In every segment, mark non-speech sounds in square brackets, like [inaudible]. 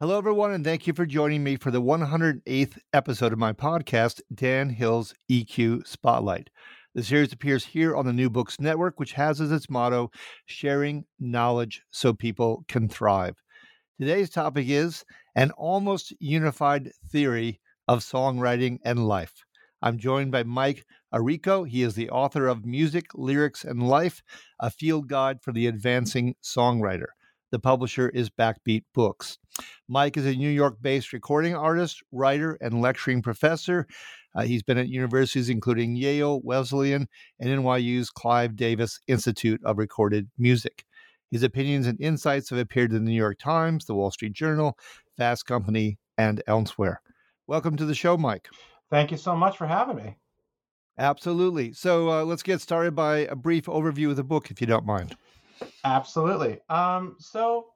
Hello, everyone, and thank you for joining me for the 108th episode of my podcast, Dan Hill's EQ Spotlight. The series appears here on the New Books Network, which has as its motto, sharing knowledge so people can thrive. Today's topic is an almost unified theory of songwriting and life. I'm joined by Mike Errico. He is the author of Music, Lyrics, and Life, a field guide for the advancing songwriter. The publisher is Backbeat Books. Mike is a New York based recording artist, writer, and lecturing professor. Uh, he's been at universities including Yale, Wesleyan, and NYU's Clive Davis Institute of Recorded Music. His opinions and insights have appeared in the New York Times, the Wall Street Journal, Fast Company, and elsewhere. Welcome to the show, Mike. Thank you so much for having me. Absolutely. So uh, let's get started by a brief overview of the book, if you don't mind. Absolutely. Um, so,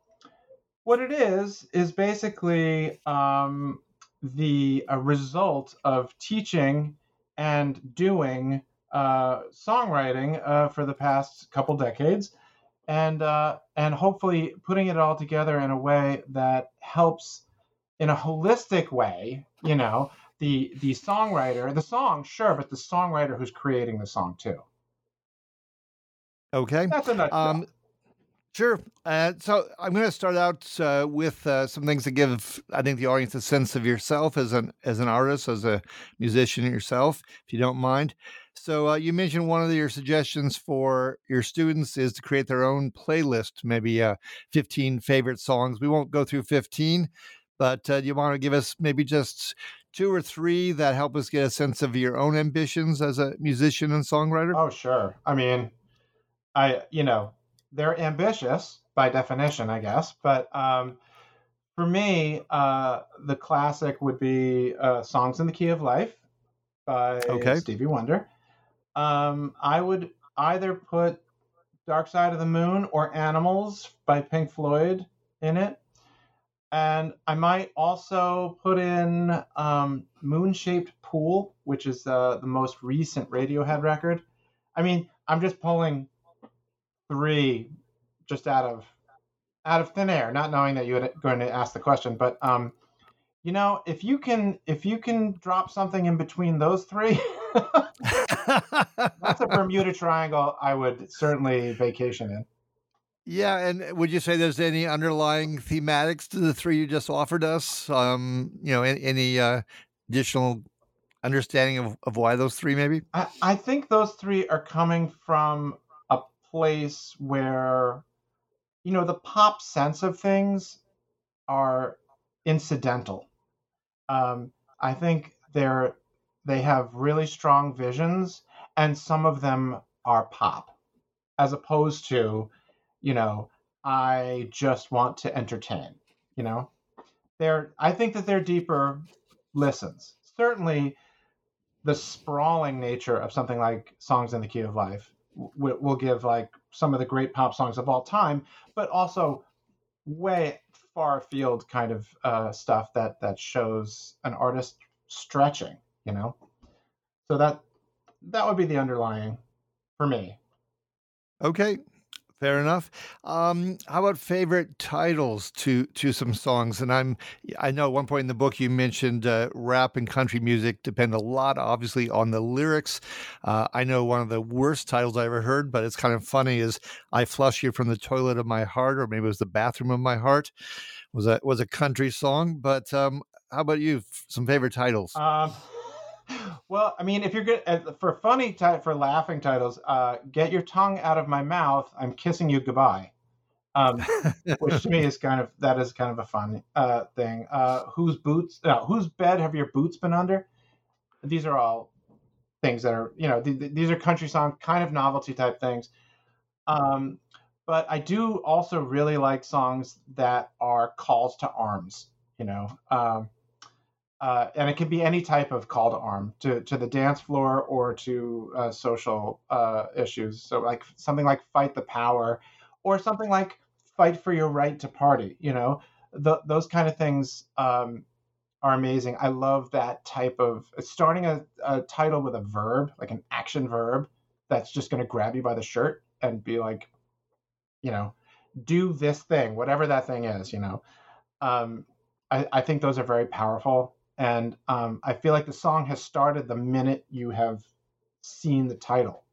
what it is is basically um, the a result of teaching and doing uh, songwriting uh, for the past couple decades, and uh, and hopefully putting it all together in a way that helps in a holistic way. You know, the the songwriter, the song, sure, but the songwriter who's creating the song too. Okay. That's a nutshell. Um, sure. Uh, so I'm going to start out uh, with uh, some things to give, I think, the audience a sense of yourself as an as an artist, as a musician yourself, if you don't mind. So uh, you mentioned one of your suggestions for your students is to create their own playlist, maybe uh, 15 favorite songs. We won't go through 15, but uh, you want to give us maybe just two or three that help us get a sense of your own ambitions as a musician and songwriter? Oh, sure. I mean, I you know they're ambitious by definition, I guess. But um, for me, uh, the classic would be uh, "Songs in the Key of Life" by Okay. Stevie Wonder. Um, I would either put "Dark Side of the Moon" or "Animals" by Pink Floyd in it. And I might also put in um, Moon Shaped Pool, which is uh, the most recent Radiohead record. I mean, I'm just pulling three just out of out of thin air, not knowing that you were going to ask the question. But um, you know, if you can if you can drop something in between those three, [laughs] that's a Bermuda Triangle I would certainly vacation in. Yeah, and would you say there's any underlying thematics to the three you just offered us? Um, you know, any, any uh, additional understanding of, of why those three, maybe? I, I think those three are coming from place where, you know, the pop sense of things are incidental. Um, I think they're they have really strong visions, and some of them are pop, as opposed to, you know, I just want to entertain. You know, they're I think that they're deeper listens. Certainly, the sprawling nature of something like songs in the key of life w- will give like some of the great pop songs of all time but also way far afield kind of uh, stuff that that shows an artist stretching you know? So that that would be the underlying for me. Okay, Fair enough. Um, how about favorite titles to to some songs? And I'm I know at one point in the book you mentioned uh, rap and country music depend a lot, obviously, on the lyrics. Uh, I know one of the worst titles I ever heard, but it's kind of funny is "I Flush You from the Toilet of My Heart," or maybe it was "The Bathroom of My Heart." Was a was a country song, but um, how about you? Some favorite titles? Um, well, I mean, if you're good uh, for funny for laughing titles, uh, get your tongue out of my mouth. I'm kissing you goodbye. Um, which to me is kind of that is kind of a fun uh, thing. Uh, whose boots? No, whose bed have your boots been under? These are all things that are you know th- th- these are country song kind of novelty type things. Um, but I do also really like songs that are calls to arms. You know. Um, uh, and it can be any type of call to arm to, to the dance floor or to uh, social uh, issues. So like something like fight the power, or something like fight for your right to party. You know, the, those kind of things um, are amazing. I love that type of starting a, a title with a verb, like an action verb, that's just going to grab you by the shirt and be like, you know, do this thing, whatever that thing is. You know, um, I, I think those are very powerful and um, I feel like the song has started the minute you have seen the title,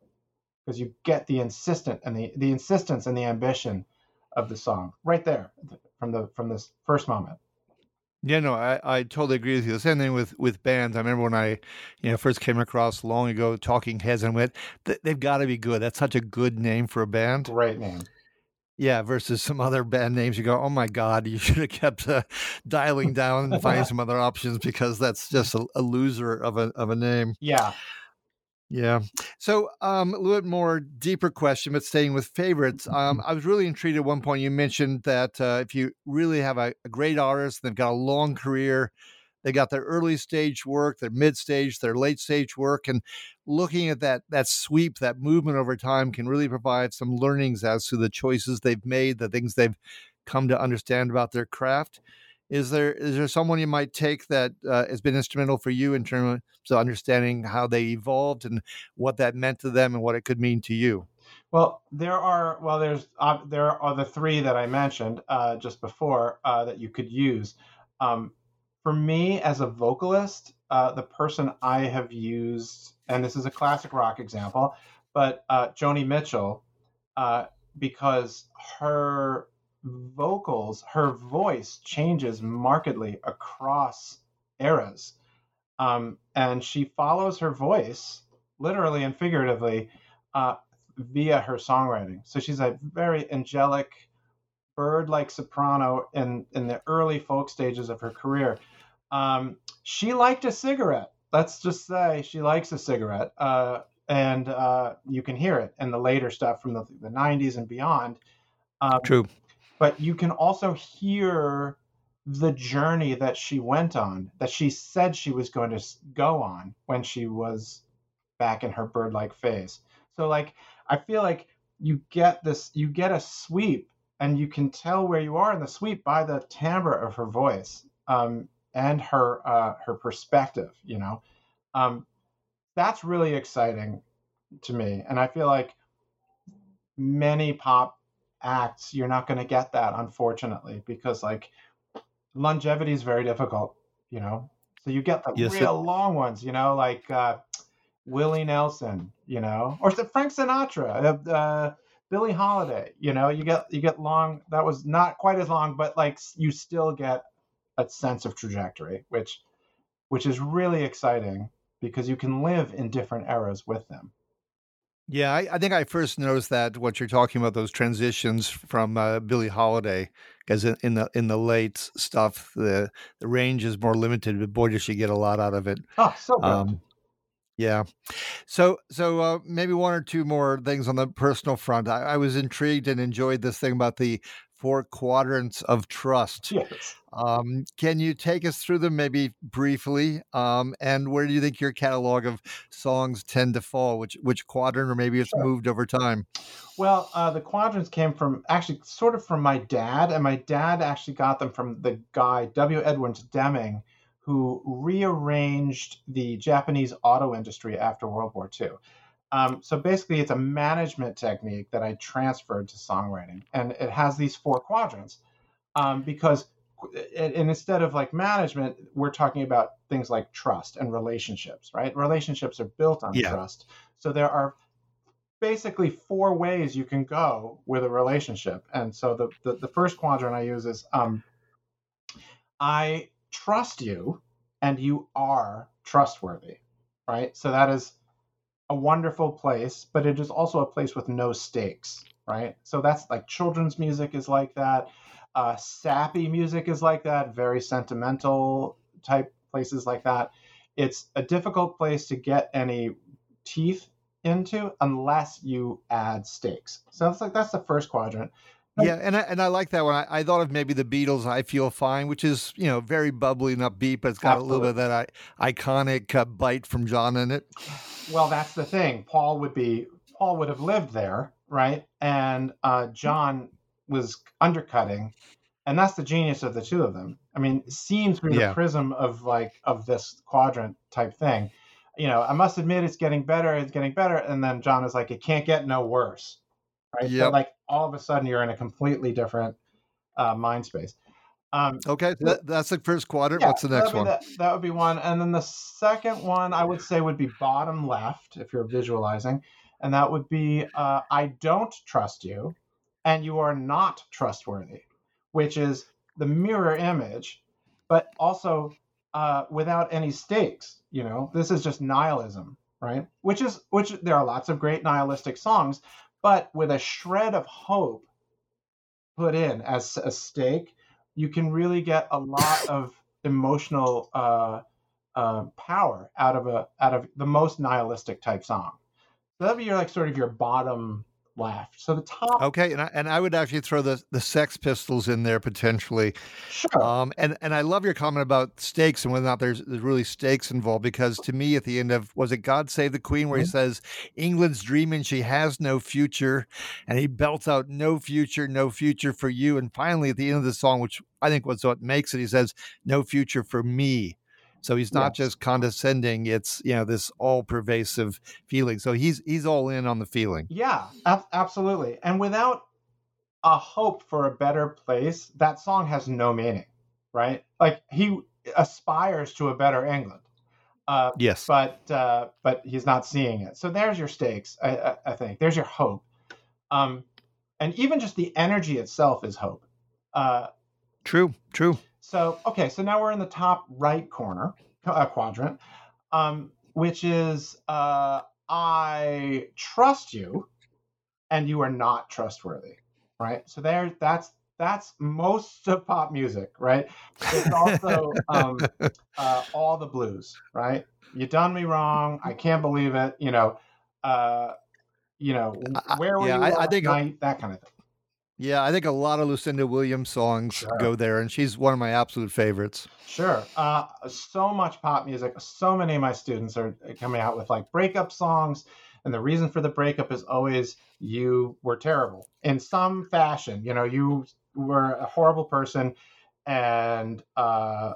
because you get the insistent and the the insistence and the ambition of the song right there from the from this first moment. Yeah, no, I, I totally agree with you. The same thing with, with bands. I remember when I, you know, first came across long ago Talking Heads and went, they've got to be good. That's such a good name for a band. Great name. Yeah, versus some other band names, you go, "Oh my God, you [laughs] should have kept uh, dialing down and finding some other options because that's just a, a, loser of a of a name." Yeah, yeah. So, um, a little bit more deeper question, but staying with favorites. Um, I was really intrigued at one point. You mentioned that uh, if you really have a, a great artist, they've got a long career, they got their early stage work, their mid stage, their late stage work, and looking at that that sweep, that movement over time can really provide some learnings as to the choices they've made, the things they've come to understand about their craft. Is there is there someone you might take that uh, has been instrumental for you in terms of understanding how they evolved and what that meant to them and what it could mean to you? Well, there are well, there's uh, there are the three that I mentioned uh, just before uh, that you could use. Um, for me as a vocalist, uh, the person I have used, and this is a classic rock example, but uh, Joni Mitchell, uh, because her vocals, her voice changes markedly across eras. Um, and she follows her voice, literally and figuratively, uh, via her songwriting. So she's a very angelic, bird like soprano in, in the early folk stages of her career. Um, she liked a cigarette. Let's just say she likes a cigarette. Uh, and uh, you can hear it in the later stuff from the, the 90s and beyond. Um, True. But you can also hear the journey that she went on, that she said she was going to go on when she was back in her bird like phase. So, like, I feel like you get this, you get a sweep and you can tell where you are in the sweep by the timbre of her voice um, and her uh, her perspective. You know, um, that's really exciting to me, and I feel like many pop acts you're not going to get that unfortunately because like longevity is very difficult. You know, so you get the yes, real it- long ones. You know, like. Uh, Willie Nelson, you know, or Frank Sinatra, uh, uh, Billie Holiday. You know, you get you get long. That was not quite as long, but like you still get a sense of trajectory, which which is really exciting because you can live in different eras with them. Yeah, I, I, think I first noticed that what you're talking about those transitions from uh, Billie Holiday, because in, in, the in the late stuff the the range is more limited, but boy, does she get a lot out of it. Oh, so good. Um, yeah. So, so uh, maybe one or two more things on the personal front. I, I, was intrigued and enjoyed this thing about the four quadrants of trust. Yes. Um, can you take us through them maybe briefly? Um, and where do you think your catalog of songs tend to fall? Which which quadrant, or maybe it's sure. moved over time? Well, uh, the quadrants came from actually sort of from my dad, and my dad actually got them from the guy W. Edwards Deming who rearranged the Japanese auto industry after World War II. Um, so basically, it's a management technique that I transferred to songwriting, and it has these four quadrants um, because, and instead of like management, we're talking about things like trust and relationships, right? Relationships are built on Yeah. trust, so there are basically four ways you can go with a relationship, and so the the, the first quadrant I use is um, I trust you, and you are trustworthy, right? So that is a wonderful place, but it is also a place with no stakes, right? So that's like children's music is like that. Uh, sappy music is like that, very sentimental type places like that. It's a difficult place to get any teeth into unless you add stakes. So that's like that's the first quadrant. Yeah, and I, and I like that one. I, I thought of maybe the Beatles. I feel fine, which is you know very bubbly and upbeat, but it's got a little bit of that I, iconic uh, bite from John in it. Well, that's the thing. Paul would be Paul would have lived there, right? And uh, John was undercutting, and that's the genius of the two of them. I mean, seen through Yeah. the prism of like of this quadrant type thing. You know, I must admit it's getting better. It's getting better, and then John is like, it can't get no worse, right? So like all of a sudden you're in a completely different uh, mind space. Um, Okay, that, that's the first quadrant. yeah, What's the next one? That, that would be one. And then the second one I would say would be bottom left, if you're visualizing. And that would be uh, I don't trust you and you are not trustworthy, which is the mirror image, but also uh, without any stakes. You know, this is just nihilism, right? Which is, which there are lots of great nihilistic songs, but with a shred of hope put in as a stake, you can really get a lot of emotional uh, uh, power out of a out of the most nihilistic type song. So that'd be your like sort of your bottom left. So the top, Okay, and I, and I would actually throw the the Sex Pistols in there potentially. sure, Um, and and I love your comment about stakes and whether or not there's, there's really stakes involved because to me at the end of was it God Save the Queen where he says England's dreaming she has no future and he belts out no future no future for you and finally at the end of the song which I think was what makes it he says no future for me. So he's not Yes. just condescending; it's you know this all-pervasive feeling. So he's he's all in on the feeling. yeah, ab- absolutely. And without a hope for a better place, that song has no meaning, right? Like he aspires to a better England. Uh, Yes. but uh, but he's not seeing it. So there's your stakes. I, I, I think there's your hope, um, and even just the energy itself is hope. Uh, True. True. So okay, so now we're in the top right corner uh, quadrant, um, which is uh, I trust you, and you are not trustworthy, right? So there, that's that's most of pop music, right? It's also um, [laughs] uh, all the blues, right? You done me wrong. I can't believe it. You know, uh, you know, where were yeah, you I- I think- night? That kind of thing. Yeah, I think a lot of Lucinda Williams songs Sure. go there, and she's one of my absolute favorites. Sure. Uh, so much pop music. So many of my students are coming out with like breakup songs. And the reason for the breakup is always you were terrible in some fashion. You know, you were a horrible person. And uh,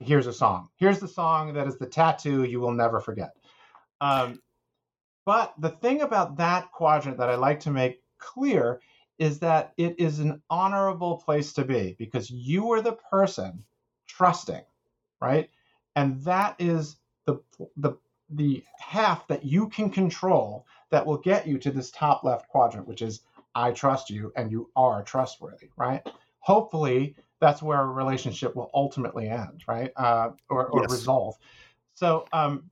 here's a song. Here's the song that is the tattoo you will never forget. Um, but the thing about that quadrant that I like to make clear is that it is an honorable place to be because you are the person trusting, right? And that is the the the half that you can control that will get you to this top left quadrant, which is I trust you and you are trustworthy, right? Hopefully, that's where a relationship will ultimately end, right? Uh, or or Yes. resolve. So um,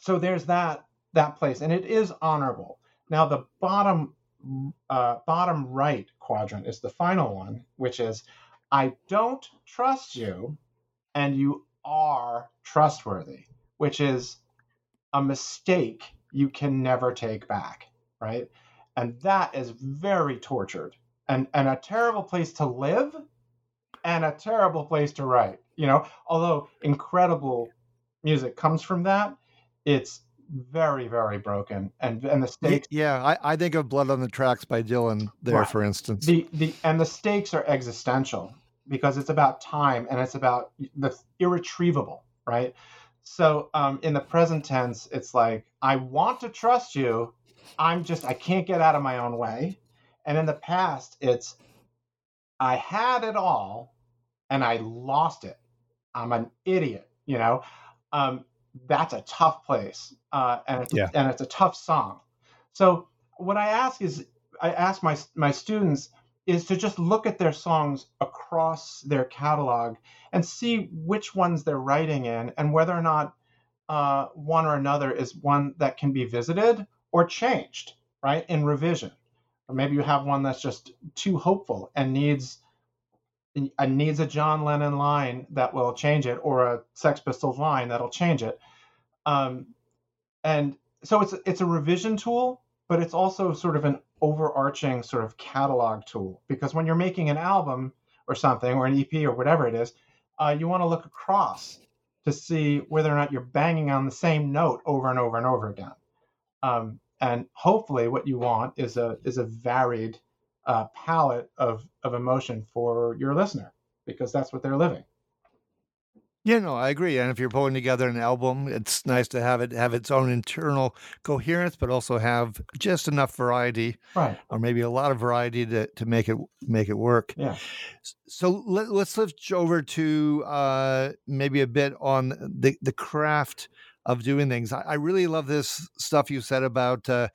so there's that that place, and it is honorable. Now the bottom uh, bottom right quadrant is the final one, which is I don't trust you, and you are trustworthy, which is a mistake you can never take back, right? And that is very tortured and, and a terrible place to live and a terrible place to write. You know, although incredible music comes from that, it's very, very broken. And and the stakes Yeah, I, I think of Blood on the Tracks by Dylan there, Right. for instance. the the and the stakes are existential because it's about time and it's about the irretrievable right So um, in the present tense, it's like, I want to trust you. I'm just, I can't get out of my own way. And in the past, it's, I had it all and I lost it. I'm an idiot, you know? Um, that's a tough place. Uh, and, it's, Yeah. and it's a tough song. So what I ask is, I ask my, my students is to just look at their songs across their catalog and see which ones they're writing in and whether or not uh, one or another is one that can be visited or changed, right, in revision. Or maybe you have one that's just too hopeful and needs uh, needs a John Lennon line that will change it, or a Sex Pistols line that'll change it. Um, and so it's it's a revision tool, but it's also sort of an overarching sort of catalog tool because when you're making an album or something or an EP or whatever it is, uh, you want to look across to see whether or not you're banging on the same note over and over and over again. Um, and hopefully, what you want is a is a varied uh, palette of of emotion for your listener because that's what they're living. Yeah, no, I agree. And if you're pulling together an album, it's nice to have it have its own internal coherence, but also have just enough variety, Right. or maybe a lot of variety to, to make it make it work. Yeah. So let, let's switch over to uh, maybe a bit on the the craft of doing things. I, I really love this stuff you said about uh,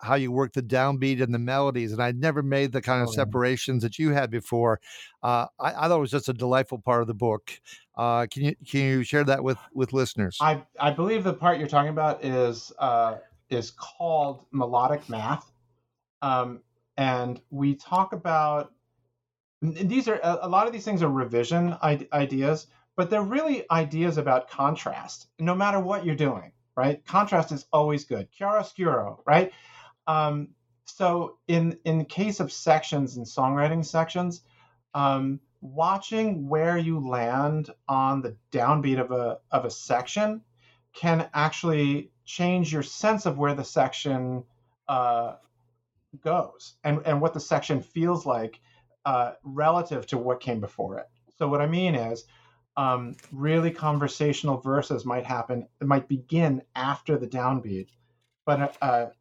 how you work the downbeat and the melodies, and I'd never made the kind of Oh, separations that you had before. Uh, I, I thought it was just a delightful part of the book. Uh, can you can you share that with with listeners? I I believe the part you're talking about is uh, is called melodic math, um, and we talk about these are a lot of these things are revision ideas, but they're really ideas about contrast. No matter what you're doing, right? Contrast is always good. Chiaroscuro, right? Um, so in in case of sections and songwriting sections, um, watching where you land on the downbeat of a of a section can actually change your sense of where the section uh, goes and and what the section feels like uh, relative to what came before it. So what I mean is. Um, really conversational verses might happen. It might begin after the downbeat, but a, a,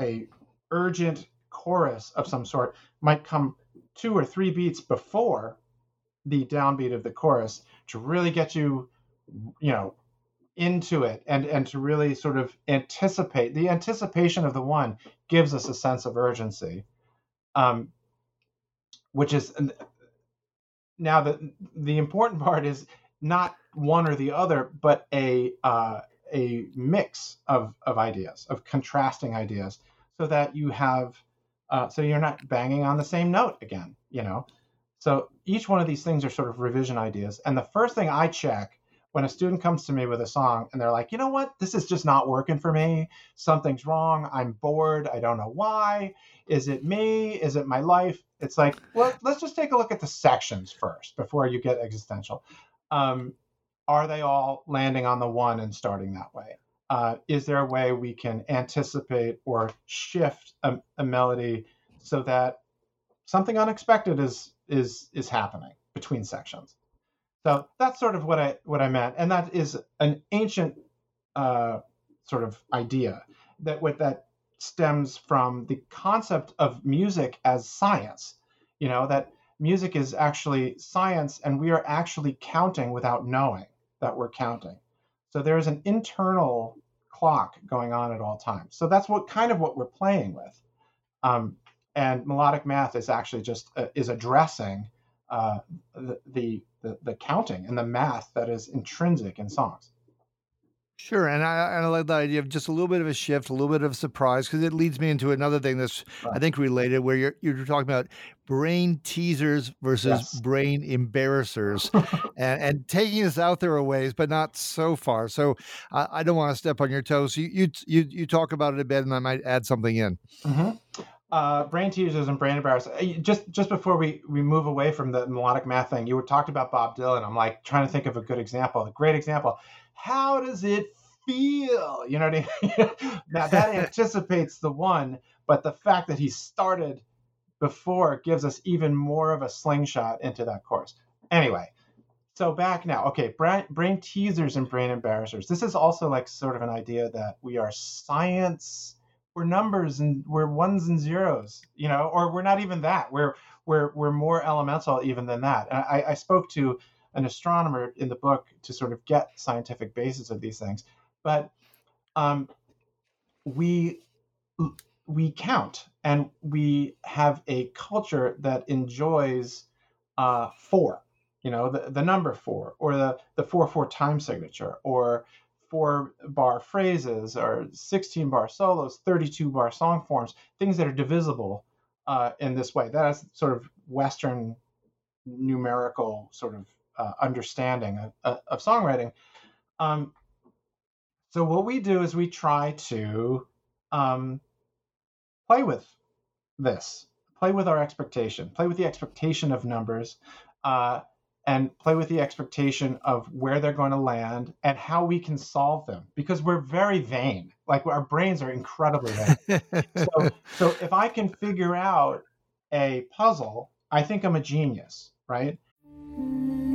a urgent chorus of some sort might come two or three beats before the downbeat of the chorus to really get you you know into it and and to really sort of anticipate. The anticipation of the one gives us a sense of urgency um which is now the the important [laughs] part is not one or the other but a uh a mix of of ideas of contrasting ideas so that you have uh, so you're not banging on the same note again you know? So each one of these things are sort of revision ideas and the first thing i check when a student comes to me with a song and they're like you know what? This is just not working for me. Something's wrong. I'm bored. I don't know why. Is it me? Is it my life? It's like well let's just take a look at the sections first before you get existential. Um, are they all landing on the one and starting that way uh, is there a way we can anticipate or shift a, a melody so that something unexpected is is is happening between sections? So that's sort of what i what i meant. And that is an ancient uh, sort of idea that what that stems from the concept of music as science. You know that music is actually science and we are actually counting without knowing that we're counting so there is an internal clock going on at all times. So that's what kind of what we're playing with. Um, and melodic math is actually just uh, is addressing uh, the, the the the counting and the math that is intrinsic in songs Sure, and I and I like the idea of just a little bit of a shift, a little bit of surprise, because it leads me into another thing that's I think related, where you're you're talking about brain teasers versus Yes. brain embarrassers, [laughs] and and taking us out there a ways, but not so far. So I, I don't want to step on your toes. You you you you talk about it a bit, and I might add something in. hmm Uh, brain teasers and brain embarrassers. Uh, Just just before we we move away from the melodic math thing, you were talked about Bob Dylan. I'm like trying to think of a good example, a great example. How does it feel? You know what I mean? [laughs] now that [laughs] anticipates the one, but the fact that he started before gives us even more of a slingshot into that course. Anyway, so back now okay brain, brain teasers and brain embarrassers this is also like sort of an idea that we are science we're numbers and we're ones and zeros you know or we're not even that we're we're we're more elemental even than that and i, I spoke to an astronomer in the book to sort of get scientific basis of these things. But um, we we count and we have a culture that enjoys uh, four you know the, the number four or the the four four time signature or four bar phrases or 16 bar solos 32 bar song forms things that are divisible uh, in this way. That's sort of western numerical sort of uh, understanding of, of songwriting. Um, so what we do is we try to um, play with this play with our expectation play with the expectation of numbers uh, and play with the expectation of where they're going to land and how we can solve them because we're very vain. Like our brains are incredibly vain. [laughs] So, so if i can figure out a puzzle i think i'm a genius right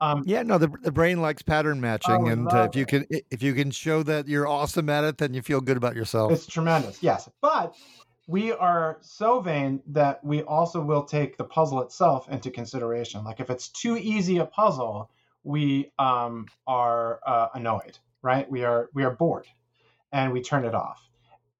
Um, yeah, no, the, the brain likes pattern matching, and uh, if you can if you can show that you're awesome at it, then you feel good about yourself. It's tremendous, yes. But we are so vain that we also will take the puzzle itself into consideration. Like if it's too easy a puzzle, we um, are uh, annoyed, right? We are we are bored, and we turn it off.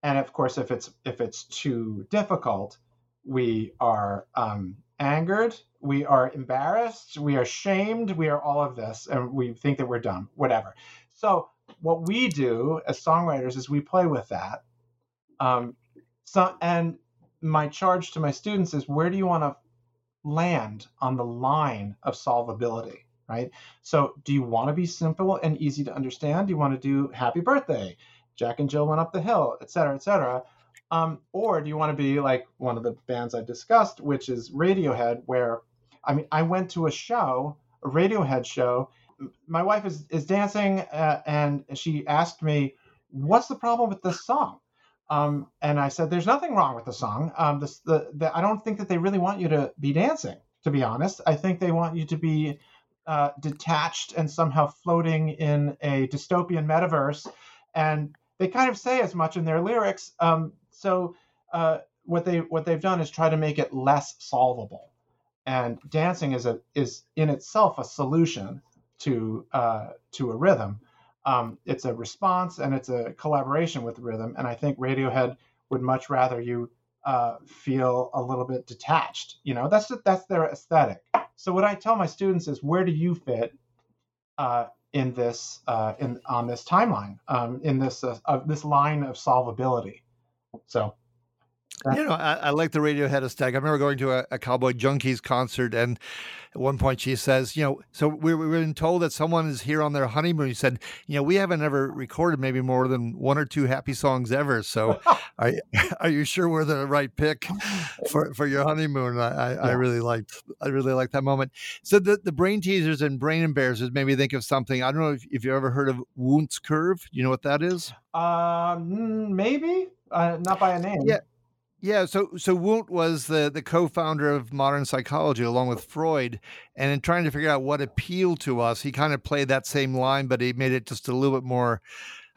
And of course, if it's if it's too difficult, we are um, angered, we are embarrassed, we are shamed, we are all of this, and we think that we're dumb, whatever. So what we do as songwriters is we play with that. Um, so and my charge to my students is where do you want to land on the line of solvability right? So, do you want to be simple and easy to understand? Do you want to do happy birthday? Jack and Jill went up the hill, et cetera, et cetera. Um, or do you want to be like one of the bands I discussed, which is Radiohead, where I mean, I went to a show, a Radiohead show. My wife is, is dancing, uh, and she asked me, What's the problem with this song? Um, and I said, There's nothing wrong with the song. Um, this, the, the, I don't think that they really want you to be dancing, to be honest. I think they want you to be uh, detached and somehow floating in a dystopian metaverse. And they kind of say as much in their lyrics. Um, so uh, what they what they've done is try to make it less solvable. And dancing is a is in itself a solution to uh, to a rhythm. Um, it's a response and it's a collaboration with rhythm. And I think Radiohead would much rather you uh, feel a little bit detached. You know, that's that's their aesthetic. So what I tell my students is, where do you fit uh, in this uh, in on this timeline um, in this uh, this line of solvability? So you know, I, I, like the Radiohead aesthetic. I remember going to a, a, Cowboy Junkies concert, and at one point she says, "You know, so we, we've been told that someone is here on their honeymoon." He said, "You know, we haven't ever recorded maybe more than one or two happy songs ever. So, [laughs] are [laughs] are you sure we're the right pick [laughs] for, for your honeymoon?" I, I, yeah. I really liked I really liked that moment. So the the brain teasers and brain embarrassers made me think of something. I don't know if, if you ever heard of Wundt's curve. You know what that is? Um, maybe uh, not by a name. Yeah. Yeah, so so Wundt was the the co-founder of modern psychology along with Freud, and in trying to figure out what appealed to us, he kind of played that same line, but he made it just a little bit more,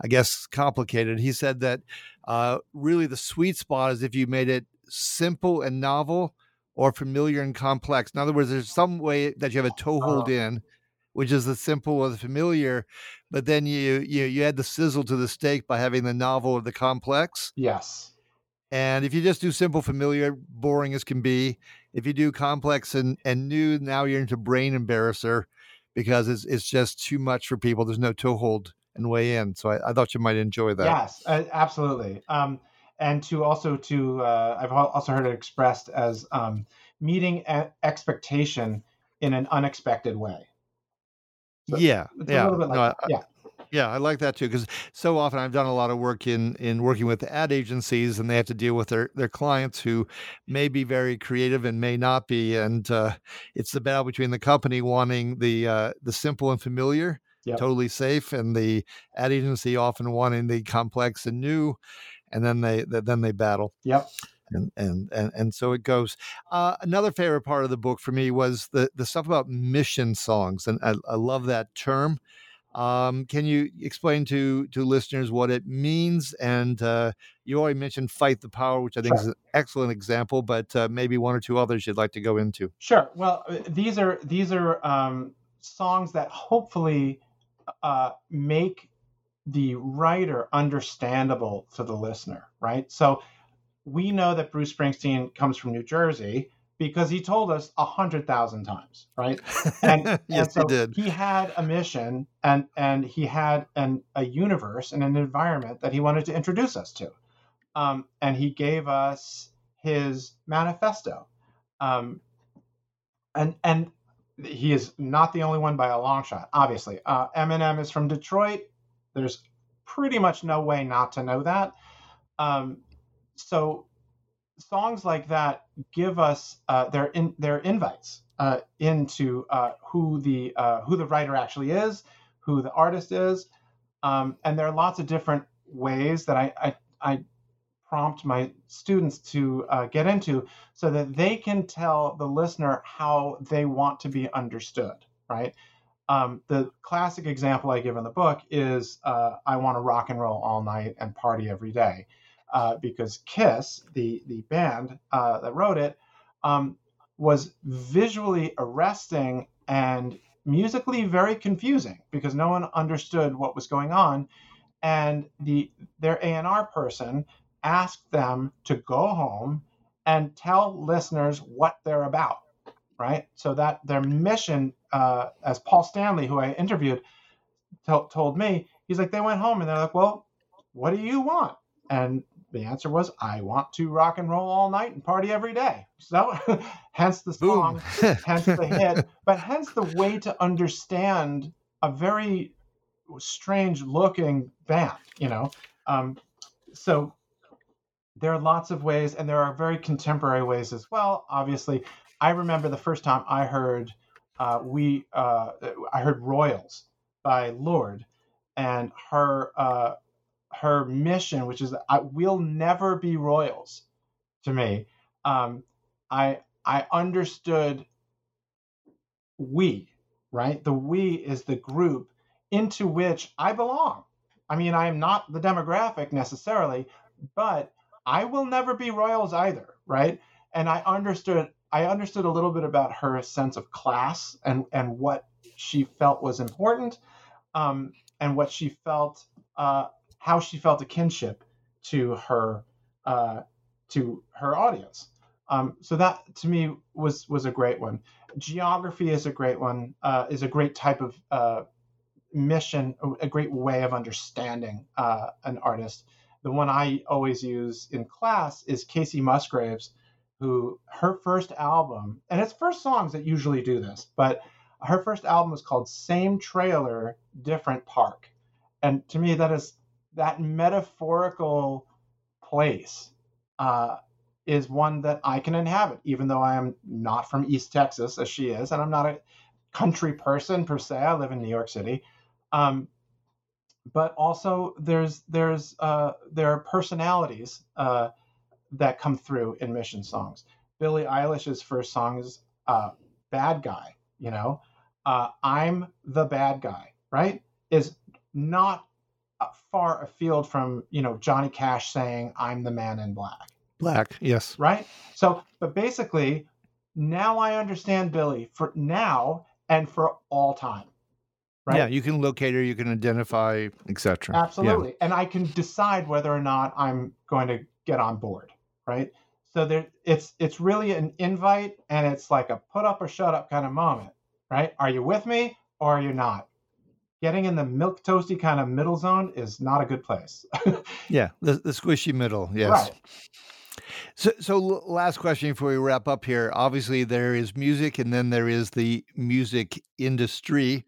I guess, complicated. He said that uh, really the sweet spot is if you made it simple and novel, or familiar and complex. In other words, there's some way that you have a toehold oh. in, which is the simple or the familiar, but then you you you add the sizzle to the steak by having the novel or the complex. Yes and if you just do simple, familiar, boring as can be, if you do complex and, and new, now you're into brain embarrasser because it's, it's just too much for people. There's no toehold and way in. So I, I thought you might enjoy that. Yes, absolutely. Um, and to also to uh, I've also heard it expressed as um, meeting expectation in an unexpected way. So yeah, yeah, a little bit like no. I- yeah. Yeah, I like that too because so often I've done a lot of work in in working with ad agencies, and they have to deal with their their clients who may be very creative and may not be, and uh, it's the battle between the company wanting the uh, the simple and familiar, Yep. totally safe, and the ad agency often wanting the complex and new, and then they th- then they battle. Yep. And, and and and so it goes. Uh, another favorite part of the book for me was the the stuff about mission songs, and I, I love that term. Um, can you explain to to listeners what it means? And uh, you already mentioned "Fight the Power," which I think Sure. is an excellent example, but uh, maybe one or two others you'd like to go into. Sure. Well, uh, these are these are um, songs that hopefully uh, make the writer understandable to the listener, right? So we know that Bruce Springsteen comes from New Jersey because he told us a hundred thousand times, right? [laughs] And, yes, and so he did. He had a mission and and he had an a universe and an environment that he wanted to introduce us to, um, and he gave us his manifesto, um, and and he is not the only one by a long shot. Obviously, uh, Eminem is from Detroit. There's pretty much no way not to know that. Um, so songs like that give us uh, their in, their invites uh, into uh, who the uh, who the writer actually is, who the artist is, um, and there are lots of different ways that I I, I prompt my students to uh, get into so that they can tell the listener how they want to be understood. Right. Um, the classic example I give in the book is uh, I want to rock and roll all night and party every day uh, because Kiss, the the band uh, that wrote it, um, was visually arresting and musically very confusing because no one understood what was going on, and the their A and R person asked them to go home and tell listeners what they're about, right? So that their mission, uh, as Paul Stanley, who I interviewed, to- told me, he's like they went home and they're like, well, what do you want? And the answer was, I want to rock and roll all night and party every day. So, [laughs] hence the song, hence the hit, but hence the way to understand a very strange looking band, you know? Um, so, there are lots of ways, and there are very contemporary ways as well. Obviously, I remember the first time I heard uh, we uh, I heard Royals by Lorde, and her uh, her mission, which is I will never be royals, to me, um, I I understood we, right? The we is the group into which I belong. I mean, I am not the demographic necessarily, but I will never be royals either, right? And I understood I understood a little bit about her sense of class and and what she felt was important, um, and what she felt uh, how she felt a kinship to her uh, to her audience. Um, so that to me was was a great one. Geography is a great one. Uh, is a great type of uh, mission, a great way of understanding uh, an artist. The one I always use in class is Kacey Musgraves, who her first album, and it's first songs that usually do this, but her first album was called Same Trailer, Different Park. And to me, that is that metaphorical place uh, is one that I can inhabit, even though I am not from East Texas, as she is, and I'm not a country person per se. I live in New York City. Um, but also, there's there's uh, there are personalities uh, that come through in mission songs. Billie Eilish's first song is uh, "Bad Guy." You know, uh, I'm the bad guy, right? Is not Uh, far afield from you know Johnny Cash saying "I'm the man in black." Black, yes. right? So, but basically, now I understand Billie for now and for all time. Right? Yeah, you can locate her, you can identify, etc. Absolutely. And I can decide whether or not I'm going to get on board, right? So there it's it's really an invite and it's like a put up or shut up kind of moment, right? Are you with me or are you not? Getting in the milk toasty kind of middle zone is not a good place. [laughs] Yeah, the, the squishy middle. Yes. Right. So, so last question before we wrap up here. Obviously, there is music, and then there is the music industry,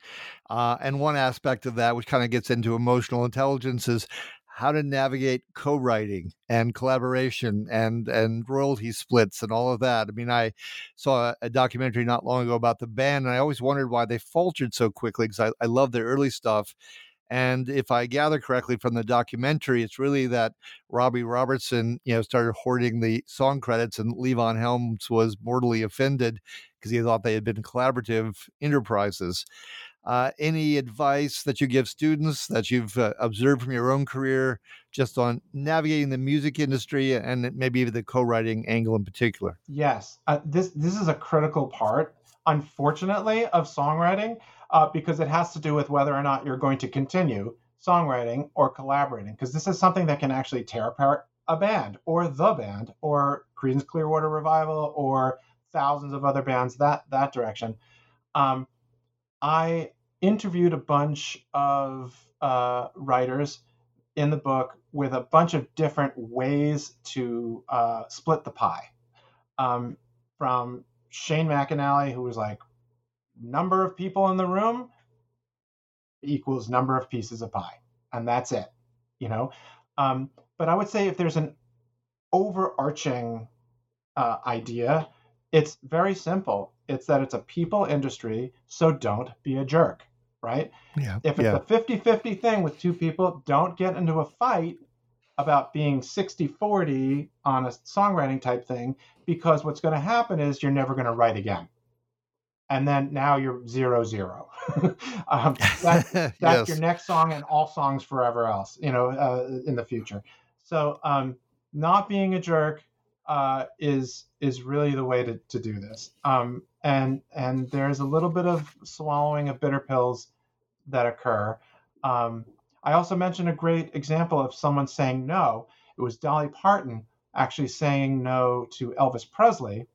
uh, and one aspect of that, which kind of gets into emotional intelligence, is how to navigate co-writing and collaboration and and royalty splits and all of that. I mean, I saw a documentary not long ago about the band, and I always wondered why they faltered so quickly because I, I love their early stuff. And if I gather correctly from the documentary, it's really that Robbie Robertson, you know, started hoarding the song credits, and Levon Helms was mortally offended because he thought they had been collaborative enterprises. Uh, any advice that you give students that you've uh, observed from your own career just on navigating the music industry and maybe even the co-writing angle in particular? Yes, uh, this this is a critical part, unfortunately, of songwriting uh, because it has to do with whether or not you're going to continue songwriting or collaborating. Because this is something that can actually tear apart a band or the band or Creedence Clearwater Revival or thousands of other bands that that direction. Um, I interviewed a bunch of uh, writers in the book with a bunch of different ways to uh, split the pie. Um, from Shane McAnally, who was like, number of people in the room equals number of pieces of pie, and that's it, you know. Um, but I would say if there's an overarching uh, idea, it's very simple. It's that it's a people industry, so don't be a jerk, right? Yeah. If it's yeah. a 50 50 thing with two people, don't get into a fight about being 60 40 on a songwriting type thing because what's going to happen is you're never going to write again. And then now you're zero zero. [laughs] um, that, that's [laughs] yes. your next song and all songs forever else, you know, uh, in the future. So, um, not being a jerk, uh, is is really the way to, to do this. Um, and and there's a little bit of swallowing of bitter pills that occur. Um, I also mentioned a great example of someone saying no. It was Dolly Parton actually saying no to Elvis Presley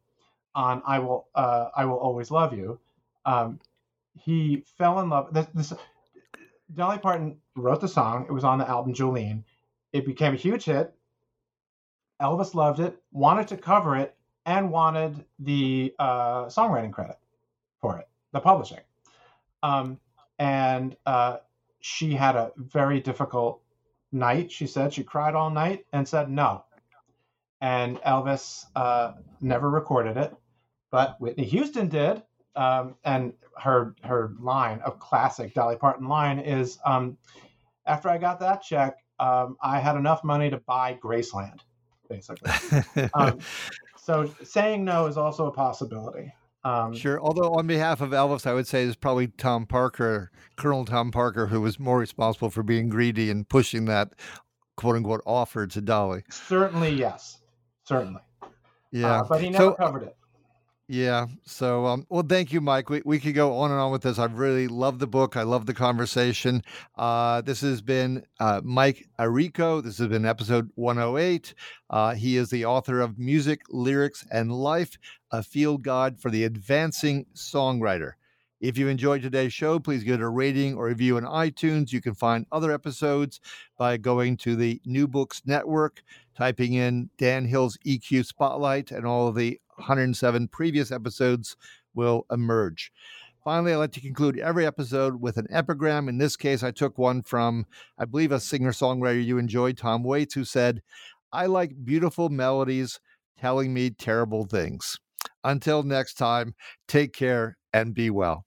on "I Will uh, I Will Always Love You." Um, he fell in love. This, this Dolly Parton wrote the song. It was on the album Jolene. It became a huge hit. Elvis loved it, wanted to cover it, and wanted the uh, songwriting credit for it, the publishing. Um, and uh, she had a very difficult night. She said she cried all night and said no. And Elvis uh, never recorded it, but Whitney Houston did. Um, and her her line, a classic Dolly Parton line, is um, after I got that check, um, I had enough money to buy Graceland basically. um, so saying no is also a possibility. Um, sure. Although on behalf of Elvis, I would say it's probably Tom Parker, Colonel Tom Parker, who was more responsible for being greedy and pushing that quote unquote offer to Dolly. Certainly, yes. Certainly. Yeah. Uh, but he never so, covered it. Yeah. So, um, well, thank you, Mike. We, we could go on and on with this. I've really love the book. I love the conversation. Uh, this has been uh, Mike Errico. This has been episode 108. Uh, he is the author of Music, Lyrics, and Life, a field guide for the advancing songwriter. If you enjoyed today's show, please give it a rating or review on iTunes. You can find other episodes by going to the New Books Network, typing in Dan Hill's EQ Spotlight, and all of the 107 previous episodes will emerge. Finally, I like to conclude every episode with an epigram. In this case, I took one from, I believe, a singer songwriter you enjoyed, Tom Waits, who said, I like beautiful melodies telling me terrible things. Until next time, take care and be well.